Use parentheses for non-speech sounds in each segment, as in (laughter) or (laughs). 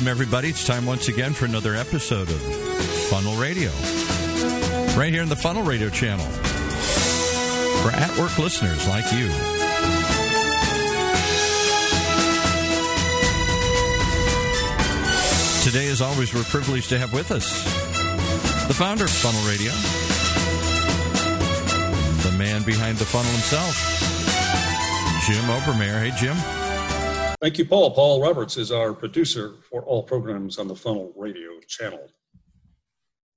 Welcome, everybody. It's time once again for another episode of Funnel Radio. Right here in the Funnel Radio channel. For at work listeners like you. Today, as always, we're privileged to have with us the founder of Funnel Radio, the man behind the funnel himself, Jim Obermayer. Hey, Jim. Thank you, Paul. Paul Roberts is our producer for all programs on the Funnel Radio channel.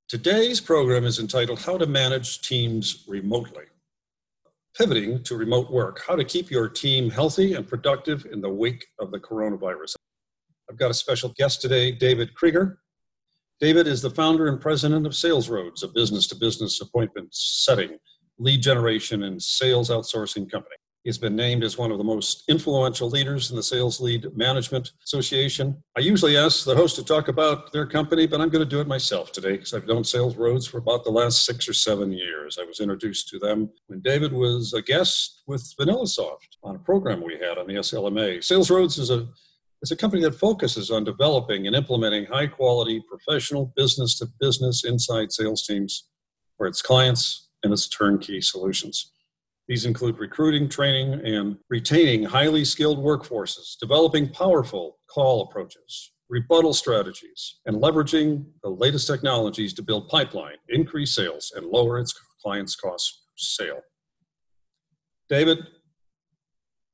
Today's program is entitled How to Manage Teams Remotely. Pivoting to remote work, how to keep your team healthy and productive in the wake of the coronavirus. I've got a special guest today, David Krieger. David is the founder and president of Sales Roads, a business to business appointment setting, lead generation, and sales outsourcing company. He's been named as one of the most influential leaders in the Sales Lead Management Association. I usually ask the host to talk about their company, but I'm going to do it myself today because I've known Sales Roads for about the last six or seven years. I was introduced to them when David was a guest with VanillaSoft on a program we had on the SLMA. Sales Roads is a is a company that focuses on developing and implementing high quality professional business to business inside sales teams for its clients and its turnkey solutions. These include recruiting, training, and retaining highly skilled workforces, developing powerful call approaches, rebuttal strategies, and leveraging the latest technologies to build pipeline, increase sales, and lower its clients' cost sale. David,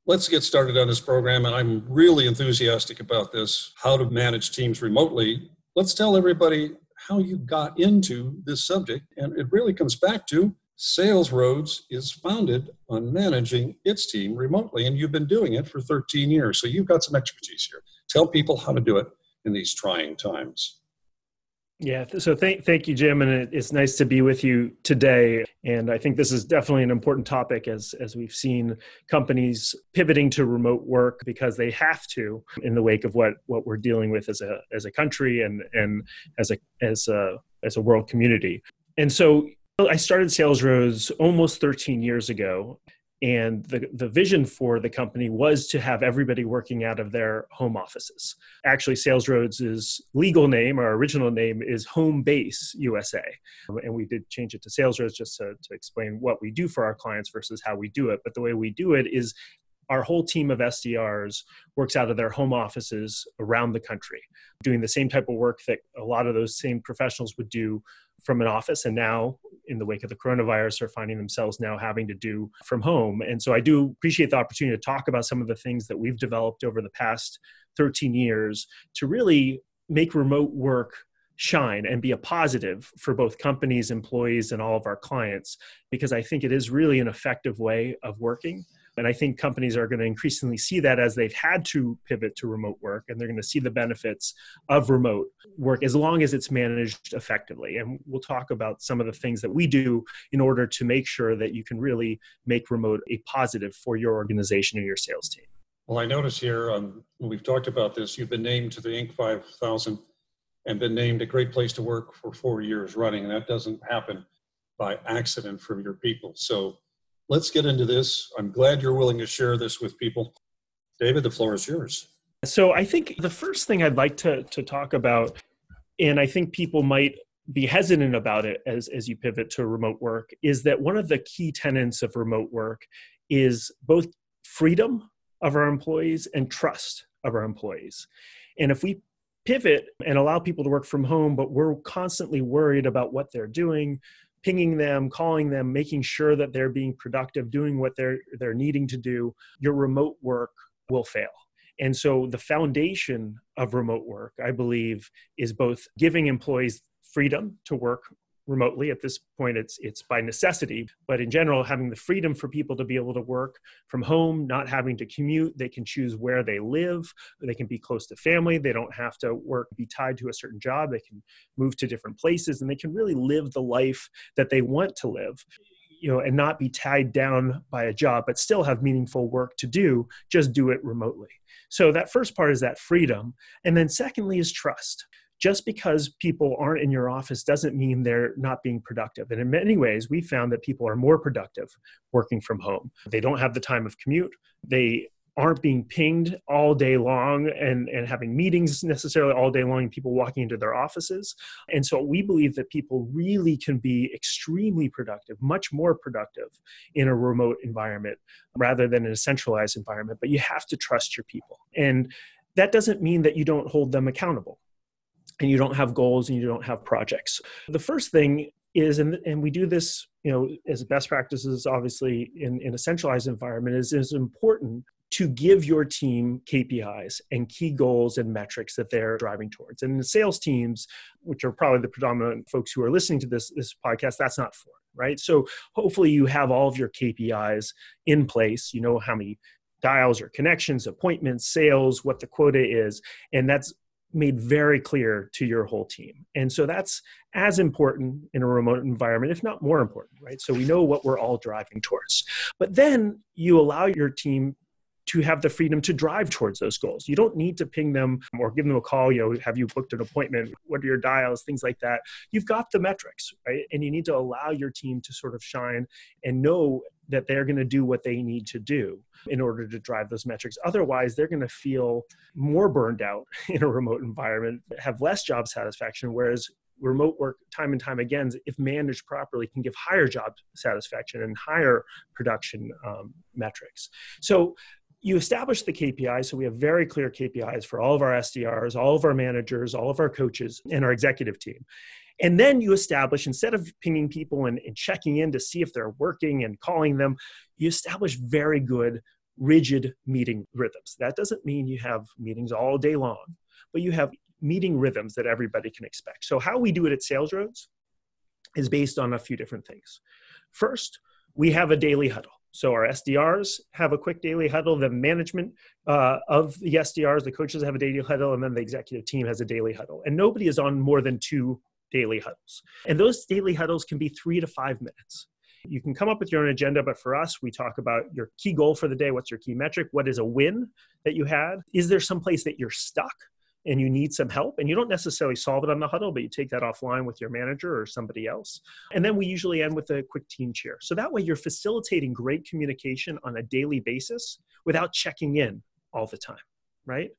let's get started on this program, and I'm really enthusiastic about this how to manage teams remotely. Let's tell everybody how you got into this subject, and it really comes back to Sales Roads is founded on managing its team remotely, and you've been doing it for 13 years. So you've got some expertise here. Tell people how to do it in these trying times. Yeah, so thank thank you, Jim, and it's nice to be with you today. And I think this is definitely an important topic as as we've seen companies pivoting to remote work because they have to in the wake of what what we're dealing with as a as a country and and as a as a as a world community. And so I started Sales Roads almost 13 years ago. And the, the vision for the company was to have everybody working out of their home offices. Actually, Sales Roads' legal name, our original name, is Home Base USA. And we did change it to Sales Roads just to, to explain what we do for our clients versus how we do it. But the way we do it is our whole team of SDRs works out of their home offices around the country, doing the same type of work that a lot of those same professionals would do from an office. And now in the wake of the coronavirus are finding themselves now having to do from home. And so i do appreciate the opportunity to talk about some of the things that we've developed over the past 13 years to really make remote work shine and be a positive for both companies employees and all of our clients because i think it is really an effective way of working and I think companies are going to increasingly see that as they've had to pivot to remote work, and they're going to see the benefits of remote work as long as it's managed effectively. And we'll talk about some of the things that we do in order to make sure that you can really make remote a positive for your organization and your sales team. Well, I notice here um, when we've talked about this, you've been named to the Inc. 5000 and been named a great place to work for four years running, and that doesn't happen by accident from your people. So let's get into this. I'm glad you're willing to share this with people. David, the floor is yours. So I think the first thing I'd like to, to talk about, and I think people might be hesitant about it as, as you pivot to remote work, is that one of the key tenets of remote work is both freedom of our employees and trust of our employees. And if we pivot and allow people to work from home, but we're constantly worried about what they're doing, pinging them calling them making sure that they're being productive doing what they're they're needing to do your remote work will fail. And so the foundation of remote work i believe is both giving employees freedom to work remotely. At this point it's it's by necessity. But in general having the freedom for people to be able to work from home not having to commute they can choose where they live they can be close to family they don't have to work be tied to a certain job they can move to different places and they can really live the life that they want to live you know and not be tied down by a job but still have meaningful work to do just do it remotely. So that first part is that freedom. And then secondly is trust just because people aren't in your office doesn't mean they're not being productive. And in many ways, we found that people are more productive working from home. They don't have the time of commute. They aren't being pinged all day long and, and having meetings necessarily all day long people walking into their offices. And so we believe that people really can be extremely productive, much more productive in a remote environment rather than in a centralized environment. But you have to trust your people. And that doesn't mean that you don't hold them accountable and you don't have goals and you don't have projects. The first thing is and, and we do this you know as best practices obviously in, in a centralized environment is, is important to give your team KPIs and key goals and metrics that they're driving towards. And the sales teams, which are probably the predominant folks who are listening to this, this podcast, that's not for, right? So hopefully you have all of your KPIs in place. You know how many dials or connections, appointments, sales, what the quota is, and that's made very clear to your whole team. And so that's as important in a remote environment, if not more important, right? So we know what we're all driving towards. But then you allow your team to have the freedom to drive towards those goals. You don't need to ping them or give them a call, you know, have you booked an appointment? What are your dials? Things like that. You've got the metrics, right? And you need to allow your team to sort of shine and know that they're going to do what they need to do in order to drive those metrics. Otherwise, they're going to feel more burned out (laughs) in a remote environment, have less job satisfaction, whereas remote work time and time again if managed properly can give higher job satisfaction and higher production um, metrics so you establish the KPIs. So we have very clear KPIs for all of our SDRs, all of our managers, all of our coaches, and our executive team. And then you establish, instead of pinging people and, and checking in to see if they're working and calling them, you establish very good, rigid meeting rhythms. That doesn't mean you have meetings all day long, but you have meeting rhythms that everybody can expect. So, how we do it at Sales Roads is based on a few different things. First, we have a daily huddle. So our SDRs have a quick daily huddle. The management uh, of the SDRs, the coaches have a daily huddle, and then the executive team has a daily huddle. And nobody is on more than two daily huddles. And those daily huddles can be three to five minutes. You can come up with your own agenda, but for us, we talk about your key goal for the day. What's your key metric? What is a win that you had? Is there some place that you're stuck? And you need some help and you don't necessarily solve it on the huddle but you take that offline with your manager or somebody else. And then we usually end with a quick team cheer. So that way you're facilitating great communication on a daily basis without checking in all the time right?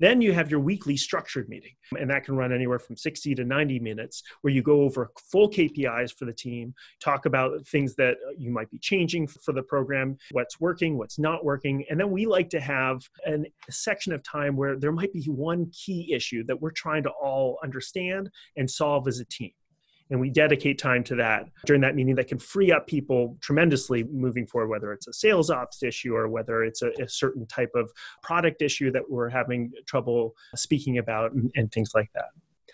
Then you have your weekly structured meeting, and that can run anywhere from 60 to 90 minutes, where you go over full KPIs for the team, talk about things that uh, you might be changing for the program, what's working, what's not working. And then we like to have an, a section of time where there might be one key issue that we're trying to all understand and solve as a team and we dedicate time to that during that meeting that can free up people tremendously moving forward whether it's a sales ops issue or whether it's a, a certain type of product issue that we're having trouble speaking about and, and things like that.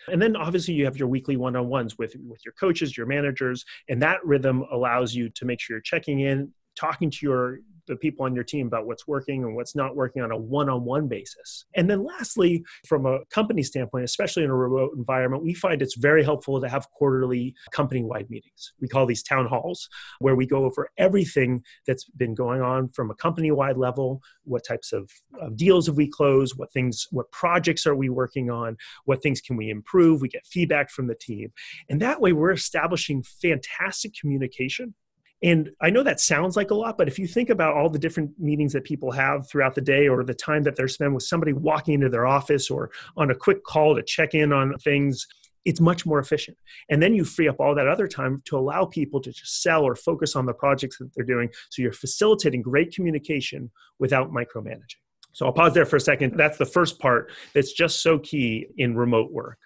And then obviously you have your weekly one-on-ones with with your coaches your managers and that rhythm allows you to make sure you're checking in talking to your the people on your team about what's working and what's not working on a one-on-one basis. And then lastly, from a company standpoint, especially in a remote environment, we find it's very helpful to have quarterly company-wide meetings. We call these town halls where we go over everything that's been going on from a company-wide level, what types of, of deals have we closed, what things what projects are we working on, what things can we improve, we get feedback from the team. And that way we're establishing fantastic communication and I know that sounds like a lot, but if you think about all the different meetings that people have throughout the day or the time that they're spent with somebody walking into their office or on a quick call to check in on things, it's much more efficient. And then you free up all that other time to allow people to just sell or focus on the projects that they're doing. So you're facilitating great communication without micromanaging. So I'll pause there for a second. That's the first part that's just so key in remote work.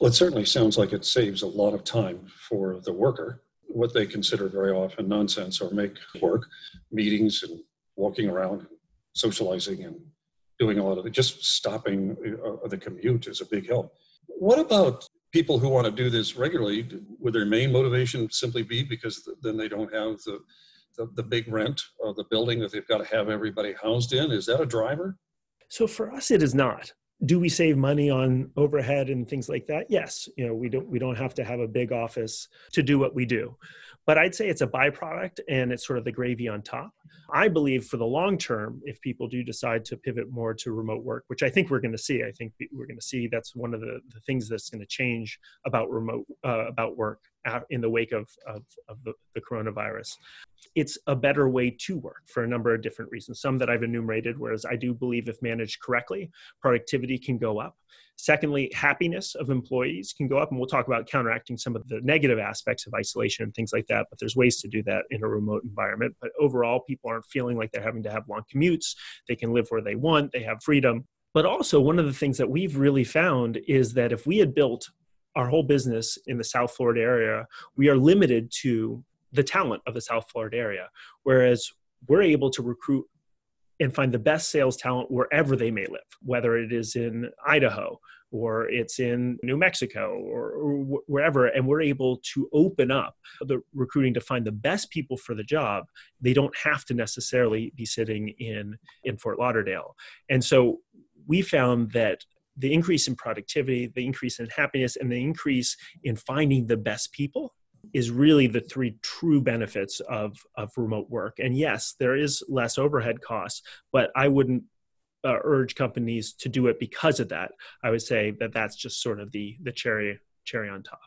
Well, it certainly sounds like it saves a lot of time for the worker what they consider very often nonsense or make work meetings and walking around, socializing, and doing a lot of it. Just stopping uh, the commute is a big help. What about people who want to do this regularly? Would their main motivation simply be because then they don't have the the, the big rent of the building that they've got to have everybody housed in? Is that a driver? So for us, it is not do we save money on overhead and things like that? Yes you know we don't we don't have to have a big office to do what we do. But i'd say it's a byproduct and it's sort of the gravy on top. I believe for the long term if people do decide to pivot more to remote work which i think we're going to see i think we're going to see that's one of the, the things that's going to change about remote uh, about work in the wake of, of, of the, the, coronavirus it's a better way to work for a number of different reasons. Some that I've enumerated, whereas I do believe if managed correctly, productivity can go up. Secondly, happiness of employees can go up, and we'll talk about counteracting some of the negative aspects of isolation and things like that. But there's ways to do that in a remote environment. But overall, people aren't feeling like they're having to have long commutes. They can live where they want, they have freedom. But also, one of the things that we've really found is that if we had built our whole business in the South Florida area, we are limited to the talent of the South Florida area. Whereas we're able to recruit and find the best sales talent wherever they may live, whether it is in Idaho or it's in New Mexico or, wherever. And we're able to open up the recruiting to find the best people for the job. They don't have to necessarily be sitting in, in Fort Lauderdale. And so we found that the increase in productivity, the increase in happiness, and the increase in finding the best people is really the three true benefits of, of remote work. And yes, there is less overhead costs, but I wouldn't uh, urge companies to do it because of that. I would say that that's just sort of the the cherry cherry on top.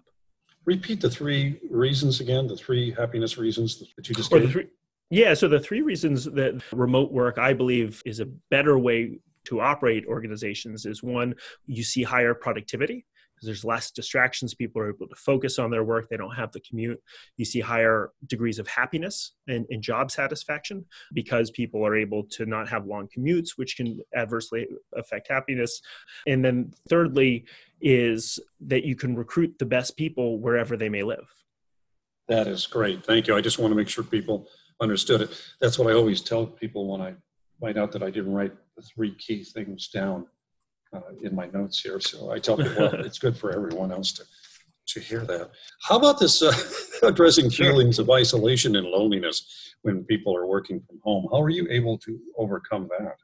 Repeat the three reasons again. The three happiness reasons that you just gave. Three, yeah, so the three reasons that remote work, I believe, is a better way to operate organizations is one, you see higher productivity because there's less distractions. People are able to focus on their work. They don't have the commute. You see higher degrees of happiness and, and job satisfaction because people are able to not have long commutes, which can adversely affect happiness. And then thirdly, is that you can recruit the best people wherever they may live. That is great. Thank you. I just want to make sure people understood it. That's what I always tell people when I find out that I didn't write the three key things down uh, in my notes here. So I tell people well, it's good for everyone else to to hear that. How about this uh, (laughs) addressing feelings of isolation and loneliness when people are working from home? How are you able to overcome that?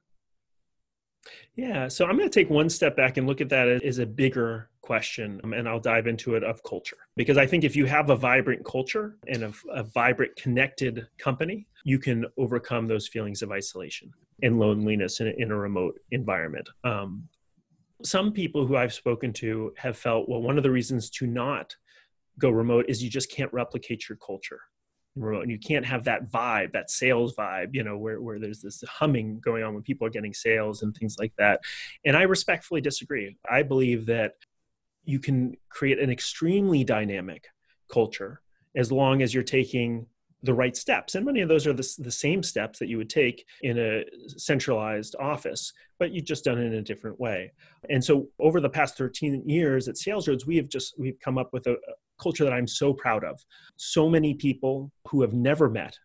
Yeah, so I'm going to take one step back and look at that as a bigger question, um, and I'll dive into it of culture. Because I think if you have a vibrant culture and a, a vibrant, connected company, you can overcome those feelings of isolation and loneliness in a, in a remote environment. Um, some people who I've spoken to have felt, well, one of the reasons to not go remote is you just can't replicate your culture remote and you can't have that vibe that sales vibe you know where, where there's this humming going on when people are getting sales and things like that. And i respectfully disagree. I believe that you can create an extremely dynamic culture as long as you're taking the right steps. And many of those are the, the same steps that you would take in a centralized office, but you've just done it in a different way. And so over the past 13 years at SalesRoads, we have just, we've come up with a, culture that I'm so proud of. So many people who have never met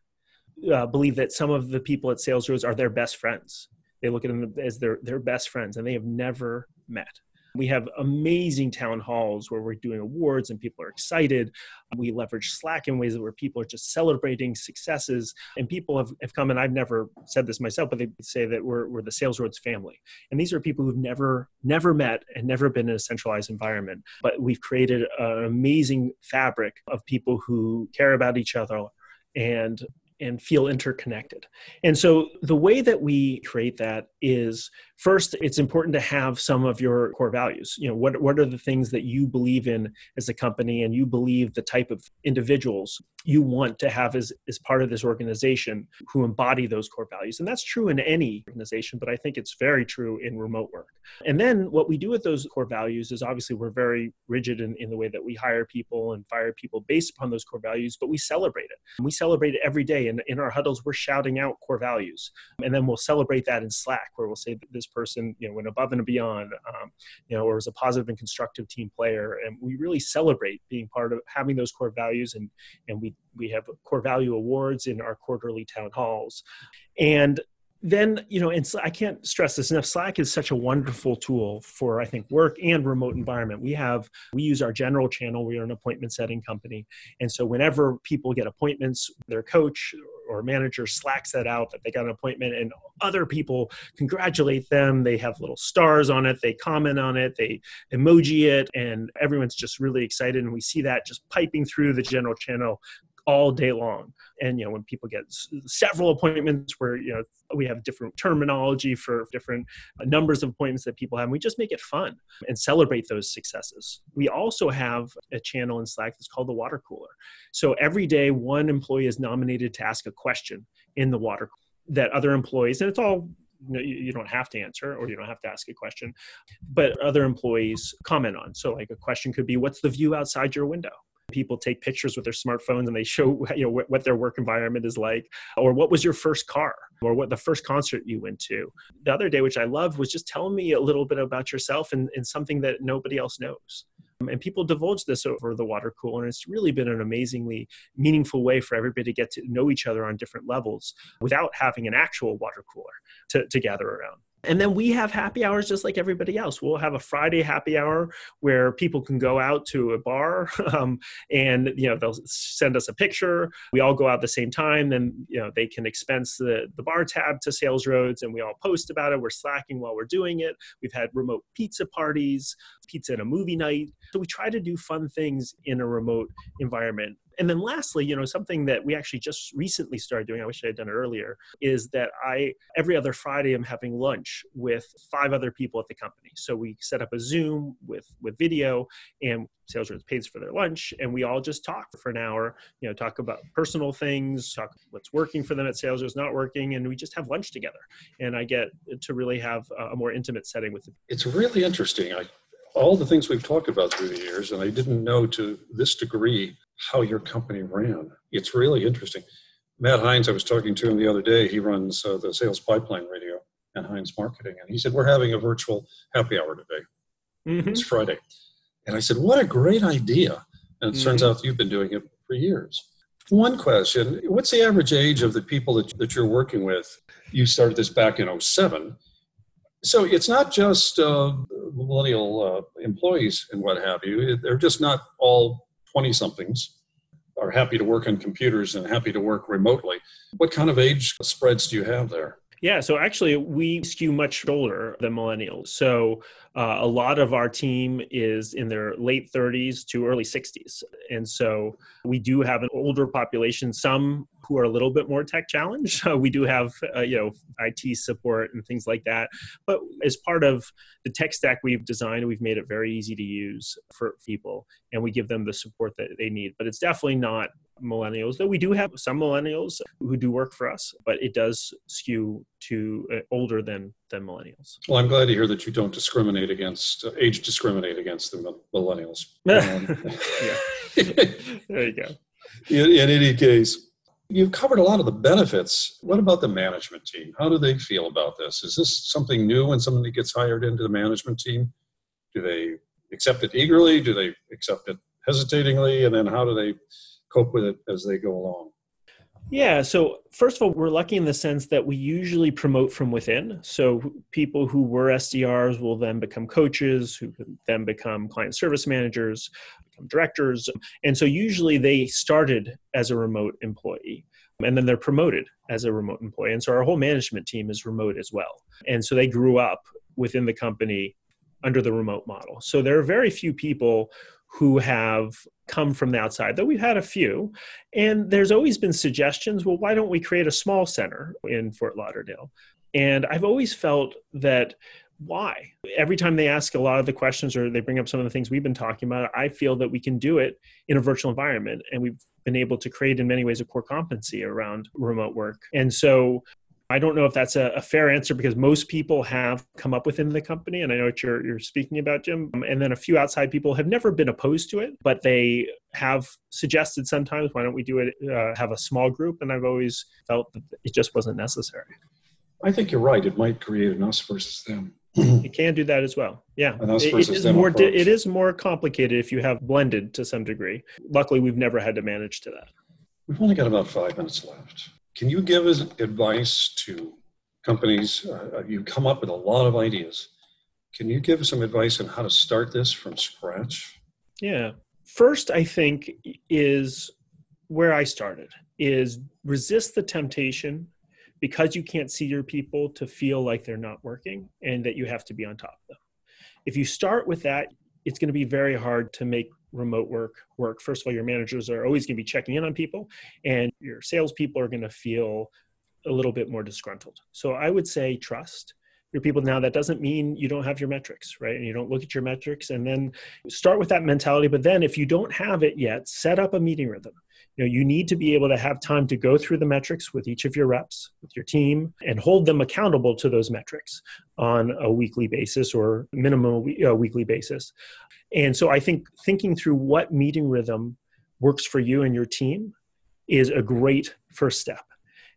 uh, believe that some of the people at SalesRoads are their best friends. They look at them as their, their best friends and they have never met. We have amazing town halls where we're doing awards and people are excited. We leverage Slack in ways where people are just celebrating successes. And people have, have come, and I've never said this myself, but they say that we're, we're the SalesRoads family. And these are people who've never, never met and never been in a centralized environment. But we've created an amazing fabric of people who care about each other and and feel interconnected. And so the way that we create that is first it's important to have some of your core values. You know, what what are the things that you believe in as a company and you believe the type of individuals you want to have as, as part of this organization who embody those core values. And that's true in any organization, but I think it's very true in remote work. And then what we do with those core values is obviously we're very rigid in, in the way that we hire people and fire people based upon those core values, but we celebrate it. We celebrate it every day. And in our huddles, we're shouting out core values. And then we'll celebrate that in Slack, where we'll say this person you know, went above and beyond, um, you know, or was a positive and constructive team player. And we really celebrate being part of having those core values and, and we we have core value awards in our quarterly town halls and then you know and i can't stress this enough slack is such a wonderful tool for i think work and remote environment. We have we use our general channel. We are an appointment setting company. And so whenever people get appointments their coach or manager slacks that out that they got an appointment and other people congratulate them they have little stars on it they comment on it they emoji it and everyone's just really excited. And we see that just piping through the general channel all day long. And you know, when people get several appointments where you know we have different terminology for different uh, numbers of appointments that people have, we just make it fun and celebrate those successes. We also have a channel in Slack that's called the water cooler. So every day, one employee is nominated to ask a question in the water that other employees, and it's all you don't have to answer or you don't have to ask a question but other employees comment on so like a question could be what's the view outside your window people take pictures with their smartphones and they show (laughs) you know what their work environment is like or what was your first car or what the first concert you went to. The other day which i loved was just telling me a little bit about yourself and, and something that nobody else knows. Um, and people divulge this over the water cooler and it's really been an amazingly meaningful way for everybody to get to know each other on different levels without having an actual water cooler to, to gather around and then we have happy hours just like everybody else. We'll have a Friday happy hour where people can go out to a bar (laughs) um, and you know they'll send us a picture. We all go out at the same time. Then you know they can expense the, the bar tab to Sales Roads and we all post about it. We're slacking while we're doing it. We've had remote pizza parties, pizza and a movie night. So we try to do fun things in a remote environment and then lastly, you know, something that we actually just recently started doing, I wish I had done it earlier, is that I every other Friday I'm having lunch with five other people at the company. So we set up a Zoom with with video and SalesRoads pays for their lunch and we all just talk for an hour, you know, talk about personal things, talk what's working for them at sales, what's not working, and we just have lunch together. And I get to really have a more intimate setting with them. It's really interesting. I all the things we've talked about through the years, and I didn't know to this degree how your company ran. It's really interesting. Matt Heinz, I was talking to him the other day. He runs uh, the sales pipeline radio and Heinz Marketing, and he said we're having a virtual happy hour today. Mm-hmm. It's Friday, and I said, "What a great idea!" And it mm-hmm. turns out you've been doing it for years. One question: What's the average age of the people that, that you're working with? You started this back in 07. So it's not just uh, millennial uh, employees and what have you. They're just not all 20 somethings are happy to work on computers and happy to work remotely. What kind of age spreads do you have there? Yeah, so actually, we skew much older than millennials. So uh, a lot of our team is in their late 30s to early 60s. And so we do have an older population, some who are a little bit more tech challenged. Uh, (laughs) we do have, uh, you know, IT support and things like that. But as part of the tech stack we've designed, we've made it very easy to use for people and we give them the support that they need. But it's definitely not millennials, though we do have some millennials who do work for us, but it does skew to uh, older than than millennials. Well, I'm glad to hear that you don't discriminate against uh, age discriminate against the millennials. (laughs) Um, (laughs) there you go. In, in any case, you've covered a lot of the benefits. What about the management team? How do they feel about this? Is this something new when somebody gets hired into the management team? Do they accept it eagerly? Do they accept it hesitatingly? And then how do they cope with it as they go along? Yeah, so first of all, we're lucky in the sense that we usually promote from within. So people who were SDRs will then become coaches, who then become client service managers, become directors. And so usually they started as a remote employee and then they're promoted as a remote employee. And so our whole management team is remote as well. And so they grew up within the company under the remote model. So there are very few people who have come from the outside, though we've had a few. And there's always been suggestions well, why don't we create a small center in Fort Lauderdale? And I've always felt that why? Every time they ask a lot of the questions or they bring up some of the things we've been talking about, I feel that we can do it in a virtual environment. And we've been able to create, in many ways, a core competency around remote work. And so I don't know if that's a, a, fair answer because most people have come up within the company, and I know what you're, you're speaking about, Jim. Um, and then a few outside people have never been opposed to it, but they have suggested sometimes, why don't we do it, uh, have a small group? And I've always felt that it just wasn't necessary. I think you're right. It might create an us versus them. (clears throat) it can do that as well. Yeah, it, it is more. Di- it is more complicated if you have blended to some degree. Luckily, we've never had to manage to that. We've only got about five minutes left. Can you give us advice to companies? Uh, you come up with a lot of ideas. Can you give some advice on how to start this from scratch? Yeah. First, I think is where I started is resist the temptation because you can't see your people to feel like they're not working and that you have to be on top of them. If you start with that, it's going to be very hard to make remote work work? First of all, your managers are always going to be checking in on people, and your salespeople are going to feel a little bit more disgruntled. So I would say trust your people now that doesn't mean you don't have your metrics right? And you don't look at your metrics and then start with that mentality. But then if you don't have it yet set up a meeting rhythm. You know you need to be able to have time to go through the metrics with each of your reps with your team and hold them accountable to those metrics on a weekly basis or minimum a weekly basis. And so i think thinking through what meeting rhythm works for you and your team is a great first step.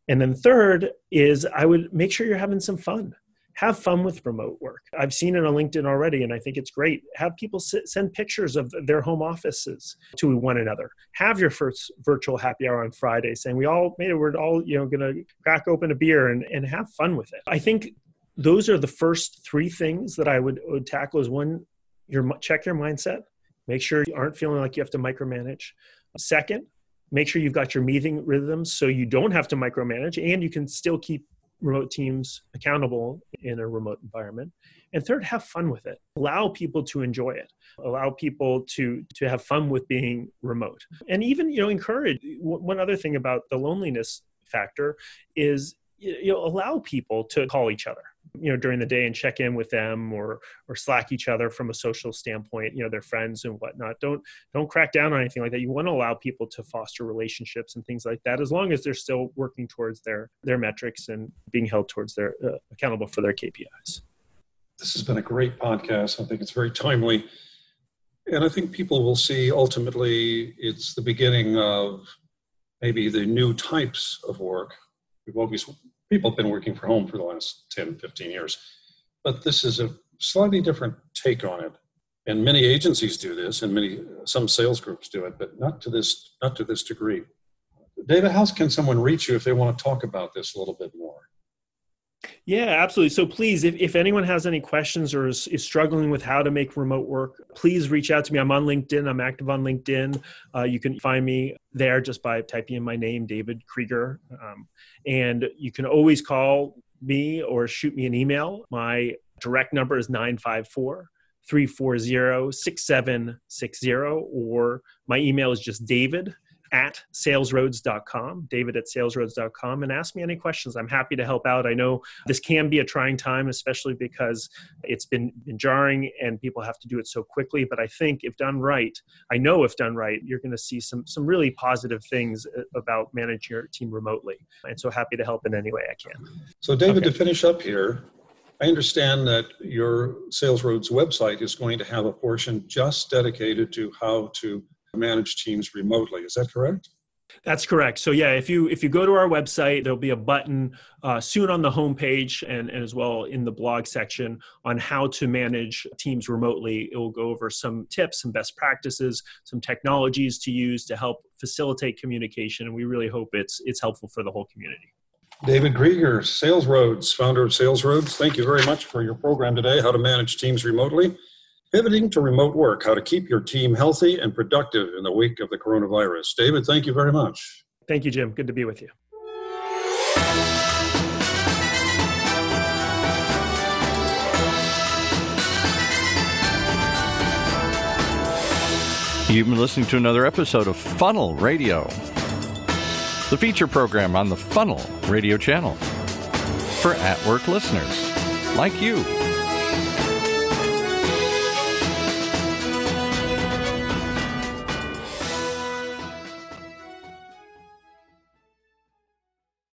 And then third is i would make sure you're having some fun have fun with remote work. I've seen it on LinkedIn already, and I think it's great. Have people sit, send pictures of their home offices to one another. Have your first virtual happy hour on Friday, saying we all made it. We're all you know going to crack open a beer and, and have fun with it. I think those are the first three things that I would, would tackle. Is one, your check your mindset. Make sure you aren't feeling like you have to micromanage. Second, make sure you've got your meeting rhythms so you don't have to micromanage and you can still keep remote teams accountable in a remote environment. And third have fun with it. Allow people to enjoy it. Allow people to to have fun with being remote. And even you know encourage one other thing about the loneliness factor is you know allow people to call each other you know during the day and check in with them or or slack each other from a social standpoint you know their friends and whatnot. Don't don't crack down on anything like that. You want to allow people to foster relationships and things like that as long as they're still working towards their their metrics and being held towards their uh, accountable for their kpis this has been a great podcast. I think it's very timely. And i think people will see ultimately it's the beginning of maybe the new types of work we've always people have been working from home for the last 10, 15 years. But this is a slightly different take on it. And many agencies do this and many some sales groups do it, but not to this not to this degree. David, how can someone reach you if they want to talk about this a little bit more? Yeah, absolutely. So please, if, if anyone has any questions or is, is struggling with how to make remote work, please reach out to me. I'm on LinkedIn. I'm active on LinkedIn. Uh, you can find me there just by typing in my name, David Krieger. Um, and you can always call me or shoot me an email. My direct number is 954 340 6760, or my email is just david at salesroads.com, david at salesroads.com, and ask me any questions. I'm happy to help out. I know this can be a trying time, especially because it's been, been jarring and people have to do it so quickly. But I think if done right, I know if done right, you're going to see some, some really positive things uh, about managing your team remotely. And so happy to help in any way I can. So, David, okay. to finish up here, I understand that your SalesRoads website is going to have a portion just dedicated to how to manage teams remotely. Is that correct? That's correct. So yeah, if you if you go to our website, there'll be a button uh, soon on the homepage and, and as well in the blog section on how to manage teams remotely. It will go over some tips, some best practices, some technologies to use to help facilitate communication, and we really hope it's it's helpful for the whole community. David Krieger, Sales Roads, founder of Sales Roads. Thank you very much for your program today, How to Manage Teams Remotely. Pivoting to remote work, how to keep your team healthy and productive in the wake of the coronavirus. David, thank you very much. Thank you, Jim. Good to be with you. You've been listening to another episode of Funnel Radio, the feature program on the Funnel Radio channel for at work listeners like you.